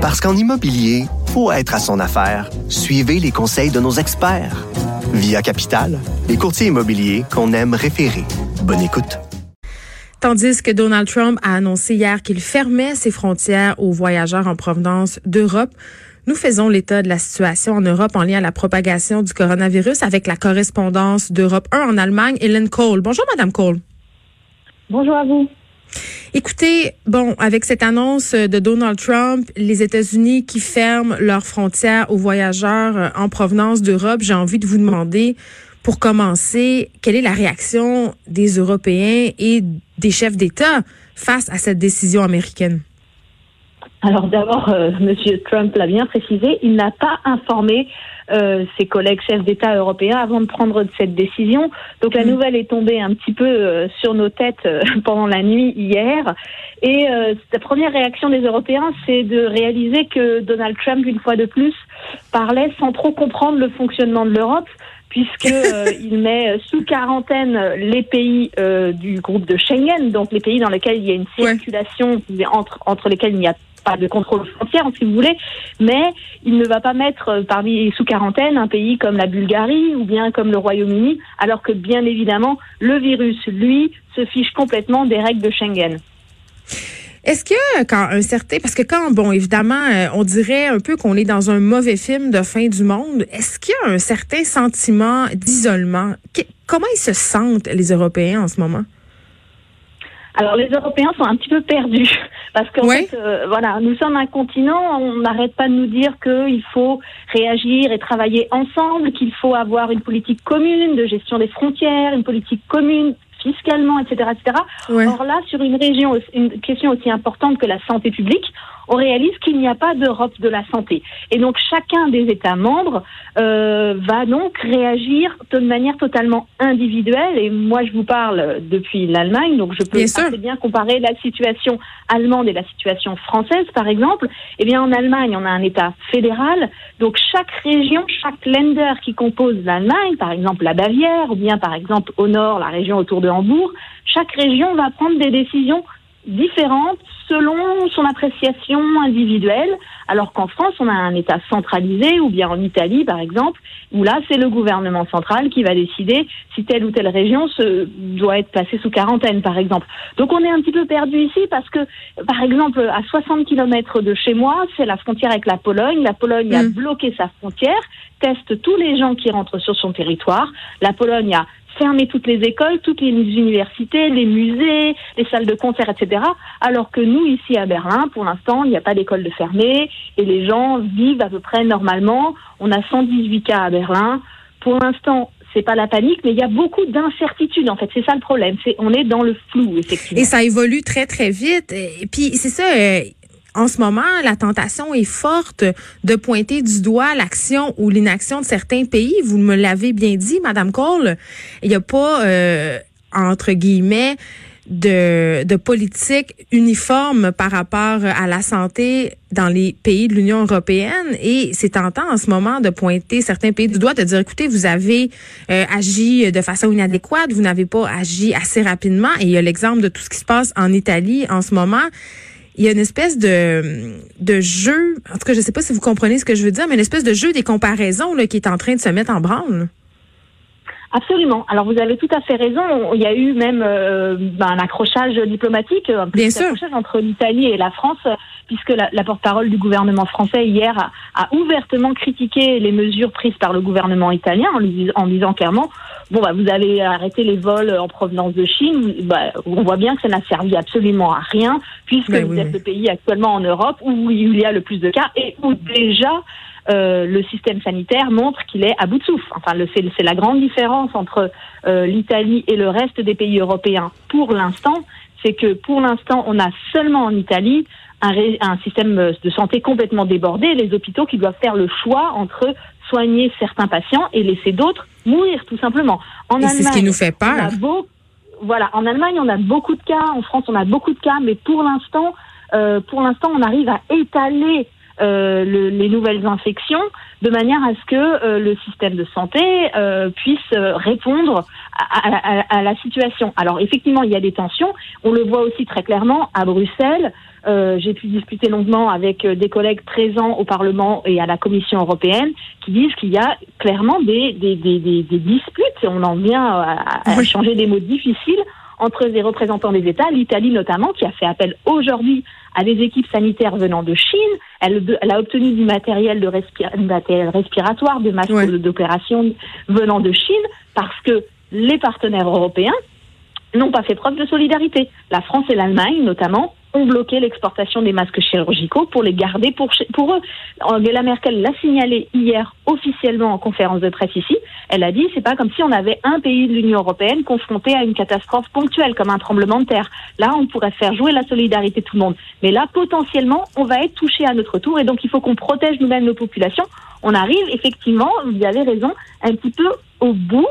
Parce qu'en immobilier, faut être à son affaire. Suivez les conseils de nos experts. Via Capital, les courtiers immobiliers qu'on aime référer. Bonne écoute. Tandis que Donald Trump a annoncé hier qu'il fermait ses frontières aux voyageurs en provenance d'Europe, nous faisons l'état de la situation en Europe en lien à la propagation du coronavirus avec la correspondance d'Europe 1 en Allemagne, Hélène Cole. Bonjour, Madame Cole. Bonjour à vous. Écoutez, bon, avec cette annonce de Donald Trump, les États-Unis qui ferment leurs frontières aux voyageurs euh, en provenance d'Europe, j'ai envie de vous demander, pour commencer, quelle est la réaction des Européens et des chefs d'État face à cette décision américaine? Alors d'abord, euh, Monsieur Trump l'a bien précisé, il n'a pas informé euh, ses collègues chefs d'État européens avant de prendre cette décision. Donc la mm. nouvelle est tombée un petit peu euh, sur nos têtes euh, pendant la nuit hier. Et la première réaction des Européens, c'est de réaliser que Donald Trump, une fois de plus, parlait sans trop comprendre le fonctionnement de l'Europe puisque il met sous quarantaine les pays du groupe de Schengen, donc les pays dans lesquels il y a une circulation entre entre lesquels il n'y a pas de contrôle frontière, si vous voulez, mais il ne va pas mettre euh, parmi sous quarantaine un pays comme la Bulgarie ou bien comme le Royaume-Uni, alors que bien évidemment, le virus, lui, se fiche complètement des règles de Schengen. Est-ce que quand un certain, parce que quand, bon, évidemment, euh, on dirait un peu qu'on est dans un mauvais film de fin du monde, est-ce qu'il y a un certain sentiment d'isolement? Comment ils se sentent, les Européens, en ce moment? Alors les Européens sont un petit peu perdus parce qu'en fait, euh, voilà, nous sommes un continent, on n'arrête pas de nous dire qu'il faut réagir et travailler ensemble, qu'il faut avoir une politique commune de gestion des frontières, une politique commune fiscalement, etc., etc. Or là, sur une région, une question aussi importante que la santé publique, on réalise qu'il n'y a pas d'Europe de la santé. Et donc chacun des États membres euh, va donc réagir de manière totalement individuelle. Et moi, je vous parle depuis l'Allemagne, donc je peux assez bien comparer la situation allemande et la situation française, par exemple. Eh bien, en Allemagne, on a un État fédéral, donc chaque région, chaque Länder qui compose l'Allemagne, par exemple la Bavière, ou bien par exemple au nord, la région autour de Hambourg, chaque région va prendre des décisions différentes selon son appréciation individuelle, alors qu'en France, on a un État centralisé, ou bien en Italie, par exemple, où là, c'est le gouvernement central qui va décider si telle ou telle région se, doit être placée sous quarantaine, par exemple. Donc on est un petit peu perdu ici parce que, par exemple, à 60 km de chez moi, c'est la frontière avec la Pologne. La Pologne a mm. bloqué sa frontière, teste tous les gens qui rentrent sur son territoire. La Pologne a fermer toutes les écoles, toutes les universités, les musées, les salles de concert, etc. Alors que nous, ici à Berlin, pour l'instant, il n'y a pas d'école de fermée et les gens vivent à peu près normalement. On a 118 cas à Berlin. Pour l'instant, c'est pas la panique, mais il y a beaucoup d'incertitudes. En fait, c'est ça le problème. C'est on est dans le flou, effectivement. Et ça évolue très très vite. Et puis c'est ça. Euh, en ce moment, la tentation est forte de pointer du doigt l'action ou l'inaction de certains pays. Vous me l'avez bien dit, Madame Cole. Il n'y a pas, euh, entre guillemets, de, de politique uniforme par rapport à la santé dans les pays de l'Union européenne et c'est tentant en ce moment de pointer certains pays du doigt, de dire écoutez, vous avez euh, agi de façon inadéquate, vous n'avez pas agi assez rapidement et il y a l'exemple de tout ce qui se passe en Italie en ce moment il y a une espèce de, de jeu, en tout cas, je sais pas si vous comprenez ce que je veux dire, mais une espèce de jeu des comparaisons là, qui est en train de se mettre en branle. Absolument. Alors vous avez tout à fait raison. Il y a eu même euh, ben, un accrochage diplomatique, un Bien sûr. accrochage entre l'Italie et la France, puisque la, la porte-parole du gouvernement français hier a, a, ouvertement critiqué les mesures prises par le gouvernement italien en, en disant clairement bon bah vous avez arrêté les vols en provenance de Chine. Bah, on voit bien que ça n'a servi absolument à rien, puisque ben vous êtes le pays actuellement en Europe où il y a le plus de cas et où déjà euh, le système sanitaire montre qu'il est à bout de souffle. Enfin, c'est la grande différence entre euh, l'Italie et le reste des pays européens pour l'instant, c'est que pour l'instant, on a seulement en Italie un, un, système de santé complètement débordé, les hôpitaux qui doivent faire le choix entre soigner certains patients et laisser d'autres mourir, tout simplement. En c'est ce qui nous fait peur. voilà, en Allemagne, on a beaucoup de cas, en France, on a beaucoup de cas, mais pour l'instant, euh, pour l'instant, on arrive à étaler euh, le, les nouvelles infections de manière à ce que euh, le système de santé euh, puisse euh, répondre à, à, à, la situation. Alors effectivement, il y a des tensions. On le voit aussi très clairement à Bruxelles. Euh, j'ai pu discuter longuement avec des collègues présents au Parlement et à la Commission européenne qui disent qu'il y a clairement des, des, des, des, disputes. On en vient à, à changer des mots difficiles entre les représentants des États, l'Italie notamment, qui a fait appel aujourd'hui à des équipes sanitaires venant de Chine. Elle, elle a obtenu du matériel, de matériel respiratoire, de masques d'opération venant de Chine, parce que les partenaires européens n'ont pas fait preuve de solidarité. La France et l'Allemagne, notamment, ont bloqué l'exportation des masques chirurgicaux pour les garder pour, eux. Angela Merkel l'a signalé hier officiellement en conférence de presse ici. Elle a dit c'est pas comme si on avait un pays de l'Union européenne confronté à une catastrophe ponctuelle comme un tremblement de terre. Là, on pourrait faire jouer la solidarité de tout le monde. Mais là, potentiellement, on va être touché à notre tour et donc il faut qu'on protège nous-mêmes nos populations. On arrive effectivement, vous avez raison, un petit peu au bout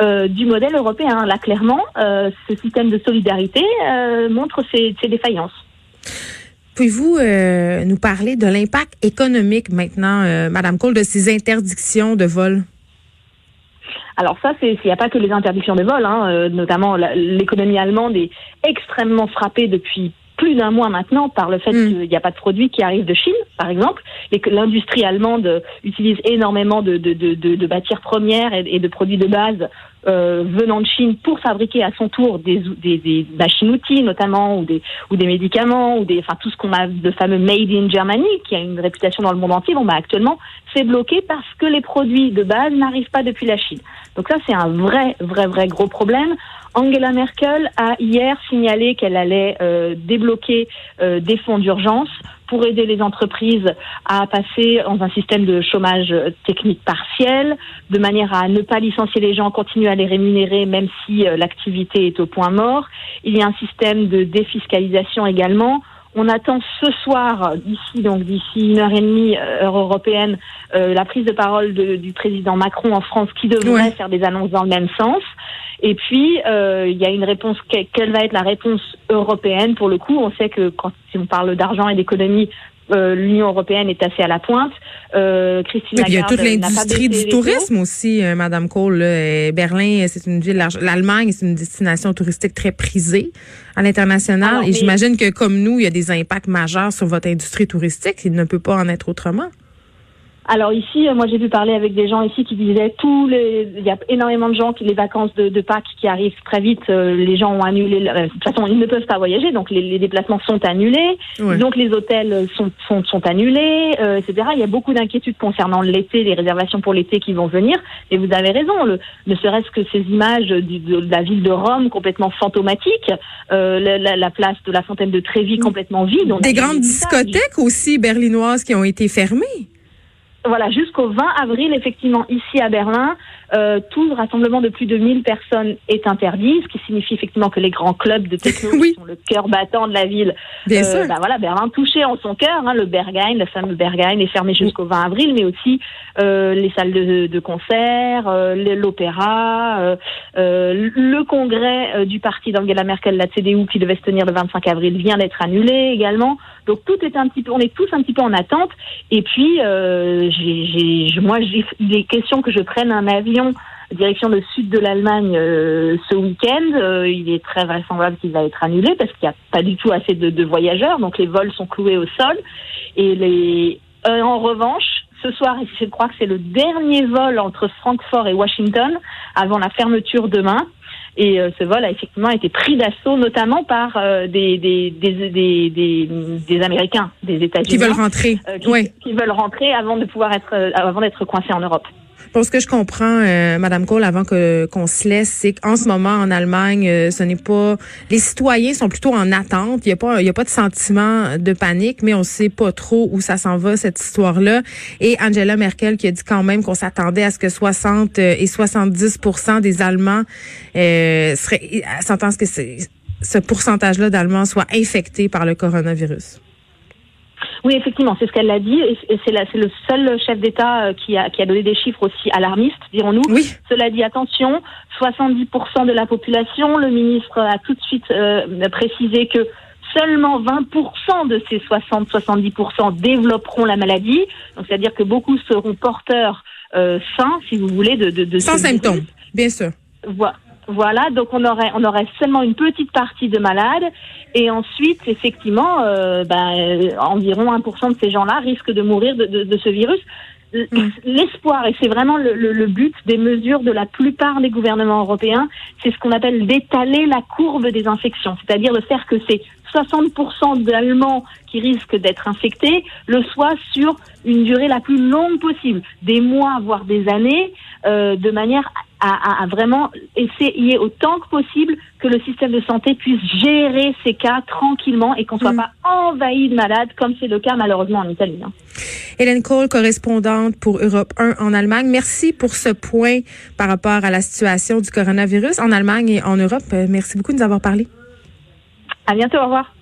euh, du modèle européen. Là, clairement, euh, ce système de solidarité euh, montre ses, défaillances. Pouvez-vous nous parler de l'impact économique maintenant, Madame Cole, de ces interdictions de vol? Alors ça, il n'y a pas que les interdictions de vol, hein, notamment l'économie allemande est extrêmement frappée depuis plus d'un mois maintenant par le fait mm. qu'il n'y a pas de produits qui arrivent de Chine, par exemple, et que l'industrie allemande utilise énormément de, de, de, de matières premières et, de produits de base euh, venant de Chine pour fabriquer à son tour des, des, des machines-outils notamment ou des, ou des médicaments ou des, enfin tout ce qu'on a de fameux Made in Germany qui a une réputation dans le monde entier. Bon, bah actuellement c'est bloqué parce que les produits de base n'arrivent pas depuis la Chine. Donc ça c'est un vrai, vrai, vrai gros problème. Angela Merkel a hier signalé qu'elle allait euh, débloquer euh, des fonds d'urgence pour aider les entreprises à passer dans un système de chômage technique partiel, de manière à ne pas licencier les gens, continuer à les rémunérer même si euh, l'activité est au point mort. Il y a un système de défiscalisation également. On attend ce soir, d'ici donc d'ici une heure et demie, euh, heure européenne, euh, la prise de parole du président Macron en France, qui devrait faire des annonces dans le même sens. Et puis, euh, il y a une réponse. Quelle va être la réponse européenne? Pour le coup, on sait que quand si on parle d'argent et d'économie, euh, l'Union européenne est assez à la pointe. Euh, Christine il y a toute l'industrie du tourisme aussi, euh, Madame Cole. Berlin, c'est une ville, l'Allemagne, c'est une destination touristique très prisée à l'international. Et j'imagine que comme nous, il y a des impacts majeurs sur votre industrie touristique. Il ne peut pas en être autrement. Alors ici, euh, moi j'ai pu parler avec des gens ici qui disaient tous les, il y a énormément de gens qui les vacances de, de Pâques qui arrivent très vite, euh, les gens ont annulé. Euh, de toute façon, ils ne peuvent pas voyager, donc les, les déplacements sont annulés, donc les hôtels sont sont, sont annulés, etc. Il y a beaucoup d'inquiétudes concernant l'été, les réservations pour l'été qui vont venir. Et vous avez raison, le, ne serait-ce que ces images du, de, la ville de Rome complètement fantomatique, la, la, place de la fontaine de Trévis mm. complètement vide. des grandes discothèques aussi berlinoises qui ont été fermées voilà, jusqu'au 20 avril, effectivement, ici à Berlin, euh, tout rassemblement de plus de 1000 personnes est interdit, ce qui signifie effectivement que les grands clubs de techno qui sont le cœur battant de la ville, euh, bah voilà, Berlin touché en son cœur, hein, le Berghain, le fameux Berghain est fermé jusqu'au 20 avril, mais aussi euh, les salles de, de concert, euh, l'opéra, euh, euh, le congrès du parti d'Angela Merkel, la CDU, qui devait se tenir le 25 avril, vient d'être annulé également. Donc tout est un petit peu, on est tous un petit peu en attente. Et puis, j'ai, moi, il est question que je prenne un avion direction le sud de l'Allemagne euh, ce week-end. Euh, il est très vraisemblable qu'il va être annulé parce qu'il n'y a pas du tout assez de, voyageurs, donc les vols sont cloués au sol. Et les, euh, en revanche, ce soir, je crois que c'est le dernier vol entre Francfort et Washington avant la fermeture demain. Et ce vol a effectivement été pris d'assaut, notamment par des, des, des, des, Américains, des États-Unis. Qui veulent rentrer. Qui, qui, veulent rentrer avant de pouvoir être, avant d'être coincés en Europe. Pour ce que je comprends, euh, Madame Cole, avant que qu'on se laisse, c'est qu'en ce moment en Allemagne, euh, ce n'est pas les citoyens sont plutôt en attente. Il y a pas il y a pas de sentiment de panique, mais on sait pas trop où ça s'en va cette histoire-là. Et Angela Merkel qui a dit quand même qu'on s'attendait à ce que 60 euh, et 70% des Allemands euh, seraient s'entend que ce pourcentage-là d'Allemands soit infectés par le coronavirus. Oui, effectivement, c'est ce qu'elle a dit, et c'est le seul chef d'État euh, qui a, qui a donné des chiffres aussi alarmistes, dirons-nous. Oui. Cela dit, attention, 70% de la population, le ministre a tout de suite euh, précisé que seulement 20% de ces 60-70% développeront la maladie, donc c'est-à-dire que beaucoup seront porteurs euh, sains, si vous voulez, de... de, de Sans symptômes, bien sûr. Voilà. Voilà, donc on aurait on aurait seulement une petite partie de malades et ensuite effectivement euh, ben, environ 1% de ces gens-là risquent de mourir de, de, de ce virus. Mm. L'espoir, et c'est vraiment le, le, le, but des mesures de la plupart des gouvernements européens, c'est ce qu'on appelle d'étaler la courbe des infections, c'est-à-dire de faire que ces 60% d'Allemands qui risquent d'être infectés le soient sur une durée la plus longue possible, des mois, voire des années, euh, de manière à, à, vraiment essayer autant que possible que le système de santé puisse gérer ces cas tranquillement et qu'on soit mm. pas envahi de malades comme c'est le cas malheureusement en Italie. Hein. Hélène Cole, correspondante pour Europe 1 en Allemagne. Merci pour ce point par rapport à la situation du coronavirus en Allemagne et en Europe. Euh, merci beaucoup de nous avoir parlé. À bientôt. Au revoir.